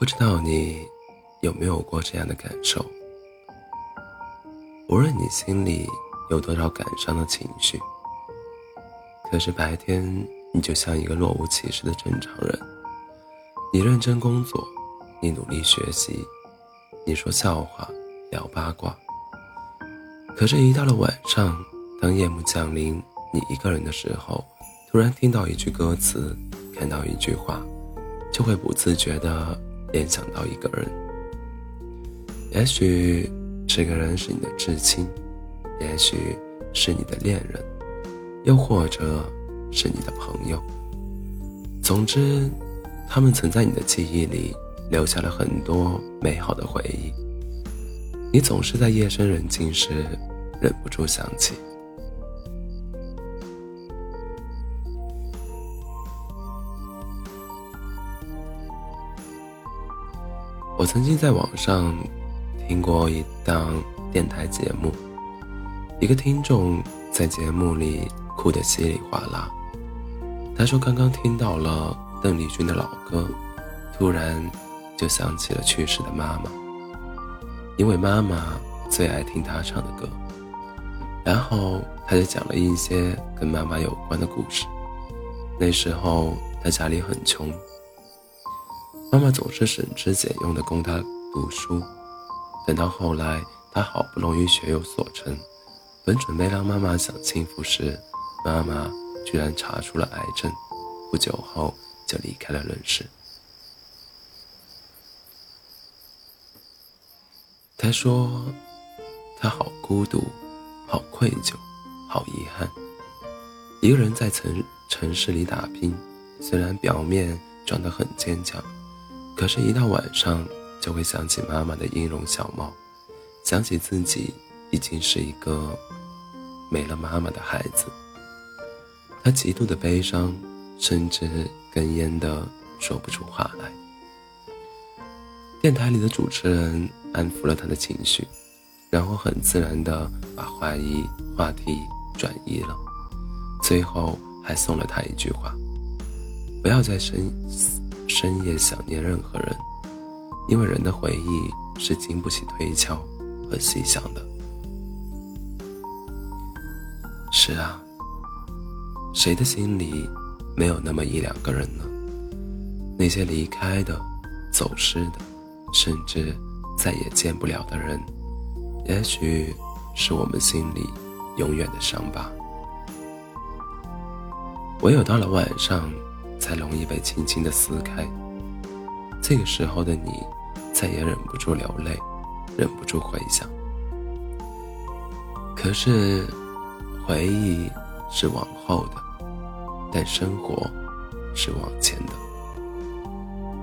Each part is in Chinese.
不知道你有没有过这样的感受？无论你心里有多少感伤的情绪，可是白天你就像一个若无其事的正常人。你认真工作，你努力学习，你说笑话，聊八卦。可是，一到了晚上，当夜幕降临，你一个人的时候，突然听到一句歌词，看到一句话，就会不自觉的联想到一个人。也许这个人是你的至亲，也许是你的恋人，又或者是你的朋友。总之，他们曾在你的记忆里留下了很多美好的回忆。你总是在夜深人静时。忍不住想起，我曾经在网上听过一档电台节目，一个听众在节目里哭得稀里哗啦。他说刚刚听到了邓丽君的老歌，突然就想起了去世的妈妈，因为妈妈最爱听他唱的歌。然后他就讲了一些跟妈妈有关的故事。那时候他家里很穷，妈妈总是省吃俭用的供他读书。等到后来他好不容易学有所成，本准备让妈妈享清福时，妈妈居然查出了癌症，不久后就离开了人世。他说：“他好孤独。”好愧疚，好遗憾。一个人在城城市里打拼，虽然表面装得很坚强，可是，一到晚上就会想起妈妈的音容笑貌，想起自己已经是一个没了妈妈的孩子。他极度的悲伤，甚至哽咽的说不出话来。电台里的主持人安抚了他的情绪。然后很自然的把话题话题转移了，最后还送了他一句话：“不要再深深夜想念任何人，因为人的回忆是经不起推敲和细想的。”是啊，谁的心里没有那么一两个人呢？那些离开的、走失的，甚至再也见不了的人。也许是我们心里永远的伤疤，唯有到了晚上，才容易被轻轻的撕开。这个时候的你，再也忍不住流泪，忍不住回想。可是，回忆是往后的，但生活是往前的。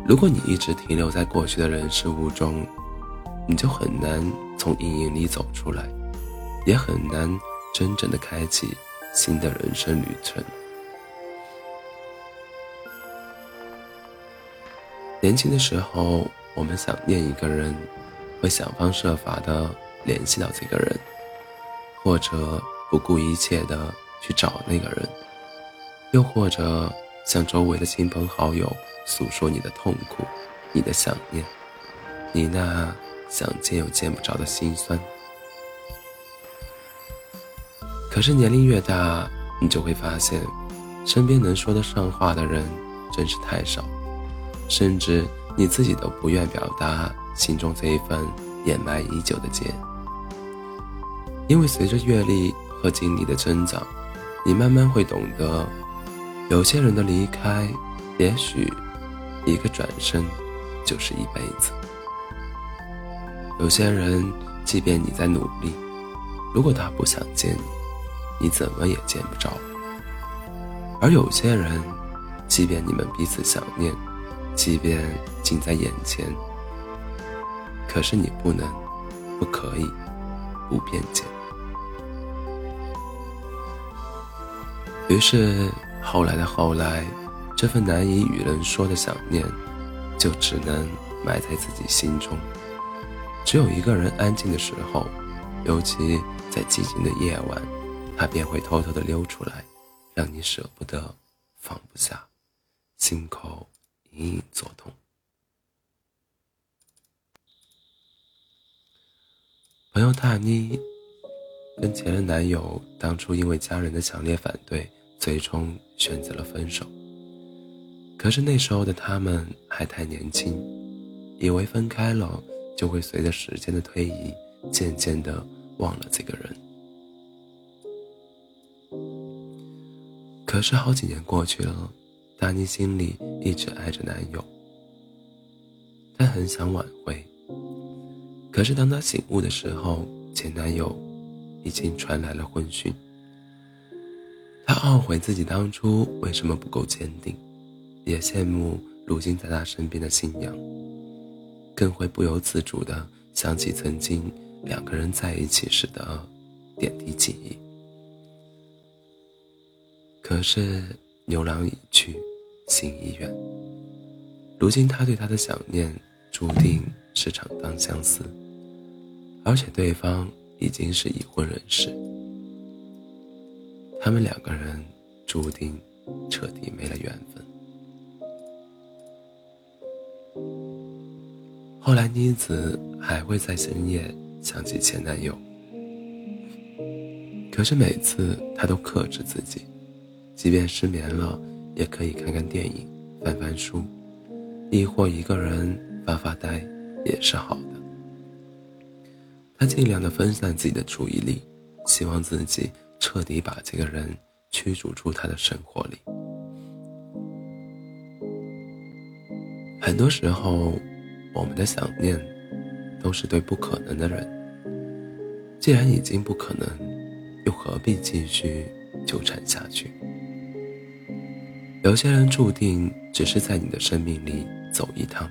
如果你一直停留在过去的人事物中，你就很难从阴影里走出来，也很难真正的开启新的人生旅程。年轻的时候，我们想念一个人，会想方设法的联系到这个人，或者不顾一切的去找那个人，又或者向周围的亲朋好友诉说你的痛苦、你的想念、你那。想见又见不着的心酸。可是年龄越大，你就会发现，身边能说得上话的人真是太少，甚至你自己都不愿表达心中这一份掩埋已久的结。因为随着阅历和经历的增长，你慢慢会懂得，有些人的离开，也许一个转身就是一辈子。有些人，即便你在努力，如果他不想见你，你怎么也见不着；而有些人，即便你们彼此想念，即便近在眼前，可是你不能，不可以，不辩解。于是，后来的后来，这份难以与人说的想念，就只能埋在自己心中。只有一个人安静的时候，尤其在寂静的夜晚，他便会偷偷的溜出来，让你舍不得，放不下，心口隐隐作痛。朋友大妮跟前任男友当初因为家人的强烈反对最终选择了分手。可是那时候的他们还太年轻以为分开了就会随着时间的推移渐渐的忘了这个人。可是好几年过去了大妮心里一直爱着男友，她很想挽回。可是当她醒悟的时候，前男友已经传来了婚讯。她懊悔自己当初为什么不够坚定。也羡慕如今在她身边的新娘，更会不由自主地想起曾经两个人在一起时的点滴记忆。可是牛郎已去，心已远。如今他对她的想念注定是场单相思，而且对方已经是已婚人士，他们两个人注定彻底没了缘分。后来，妮子还会在深夜想起前男友，可是每次她都克制自己，即便失眠了，也可以看看电影、翻翻书，亦或一个人发发呆，也是好的。他尽量的分散自己的注意力，希望自己彻底把这个人驱逐出他的生活里。很多时候。我们的想念，都是对不可能的人。既然已经不可能，又何必继续纠缠下去？有些人注定只是在你的生命里走一趟，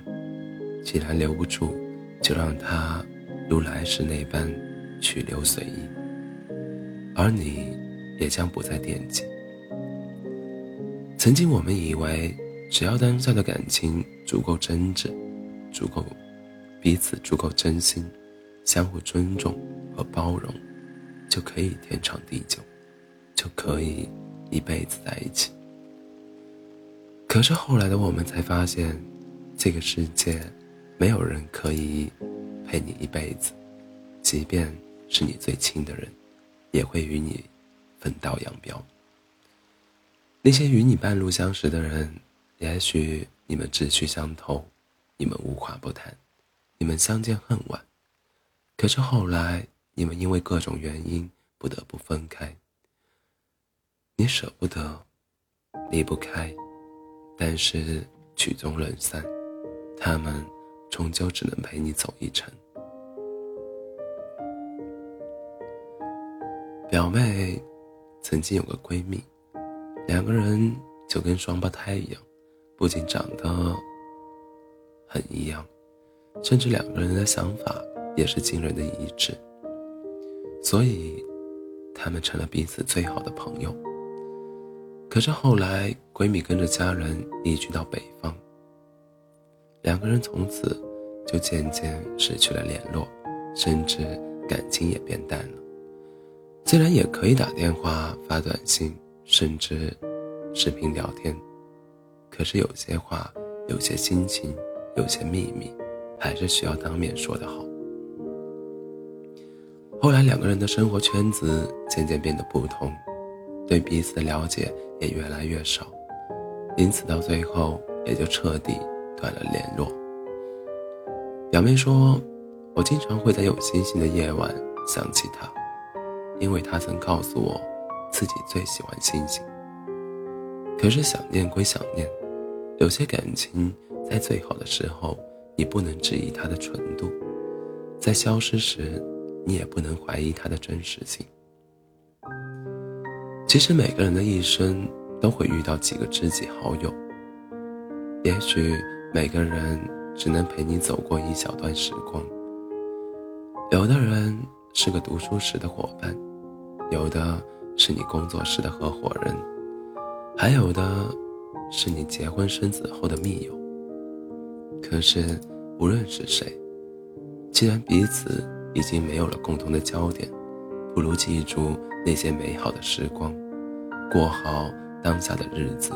既然留不住，就让他如来时那般去留随意，而你也将不再惦记。曾经我们以为，只要当下的感情足够真挚。足够，彼此足够真心，相互尊重和包容，就可以天长地久，就可以一辈子在一起。可是后来的我们才发现，这个世界没有人可以陪你一辈子，即便是你最亲的人，也会与你分道扬镳。那些与你半路相识的人，也许你们志趣相投。你们无话不谈，你们相见恨晚，可是后来你们因为各种原因不得不分开。你舍不得，离不开，但是曲终人散，他们终究只能陪你走一程。表妹曾经有个闺蜜，两个人就跟双胞胎一样，不仅长得。很一样，甚至两个人的想法也是惊人的一致，所以他们成了彼此最好的朋友。可是后来，闺蜜跟着家人移居到北方，两个人从此就渐渐失去了联络，甚至感情也变淡了。虽然也可以打电话、发短信，甚至视频聊天，可是有些话，有些心情。有些秘密，还是需要当面说的好。后来两个人的生活圈子渐渐变得不同，对彼此的了解也越来越少，因此到最后也就彻底断了联络。表妹说：“我经常会在有星星的夜晚想起他，因为他曾告诉我，自己最喜欢星星。可是想念归想念，有些感情……”在最好的时候，你不能质疑它的纯度；在消失时，你也不能怀疑它的真实性。其实每个人的一生都会遇到几个知己好友，也许每个人只能陪你走过一小段时光。有的人是个读书时的伙伴，有的是你工作时的合伙人，还有的是你结婚生子后的密友。可是，无论是谁，既然彼此已经没有了共同的焦点，不如记住那些美好的时光，过好当下的日子，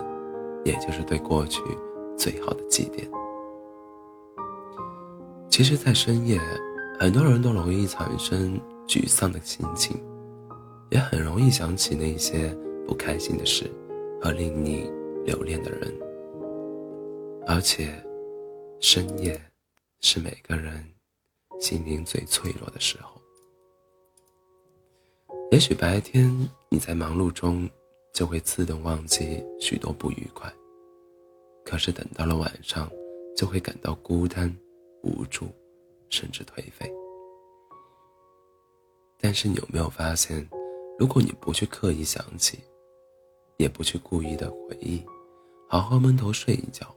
也就是对过去最好的祭奠。其实，在深夜很多人都容易产生沮丧的心情，也很容易想起那些不开心的事和令你留恋的人。而且，深夜是每个人心灵最脆弱的时候。也许白天你在忙碌中就会自动忘记许多不愉快，可是等到了晚上，就会感到孤单、无助，甚至颓废。但是你有没有发现，如果你不去刻意想起，也不去故意的回忆，好好闷头睡一觉。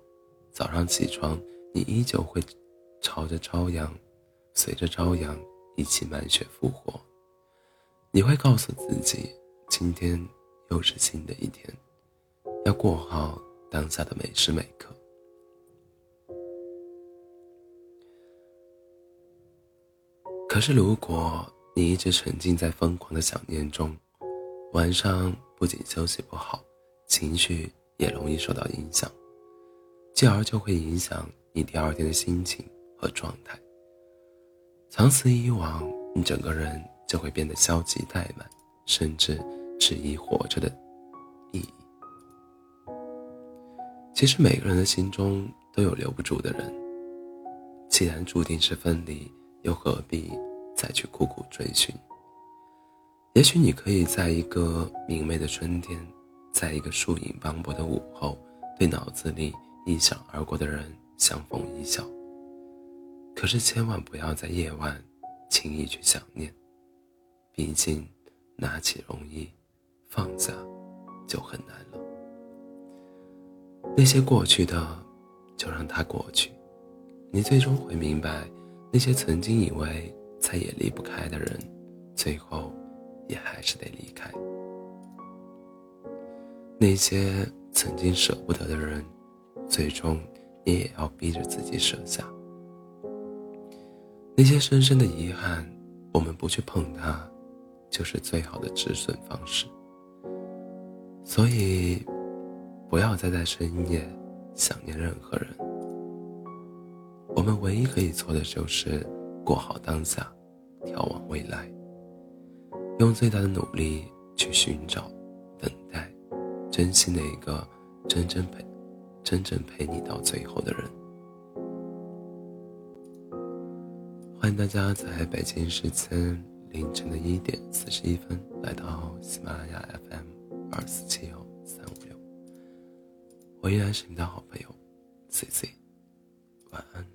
早上起床，你依旧会朝着朝阳，随着朝阳一起满血复活。你会告诉自己，今天又是新的一天，要过好当下的每时每刻。可是，如果你一直沉浸在疯狂的想念中，晚上不仅休息不好，情绪也容易受到影响。继而就会影响你第二天的心情和状态。长此以往，你整个人就会变得消极怠慢，甚至质疑活着的意义。其实每个人的心中都有留不住的人，既然注定是分离，又何必再去苦苦追寻？也许你可以在一个明媚的春天，在一个树影斑驳的午后，对脑子里。一想而过的人相逢一笑，可是千万不要在夜晚轻易去想念，毕竟拿起容易，放下就很难了。那些过去的，就让它过去。你最终会明白，那些曾经以为再也离不开的人，最后也还是得离开。那些曾经舍不得的人。最终，你也要逼着自己舍下那些深深的遗憾。我们不去碰它，就是最好的止损方式。所以，不要再在深夜想念任何人。我们唯一可以做的就是过好当下，眺望未来，用最大的努力去寻找、等待、珍惜那个真正陪。真正陪你到最后的人。欢迎大家在北京时间凌晨的一点四十一分来到喜马拉雅 FM 二四七幺三五六，我依然是你的好朋友 C C，晚安。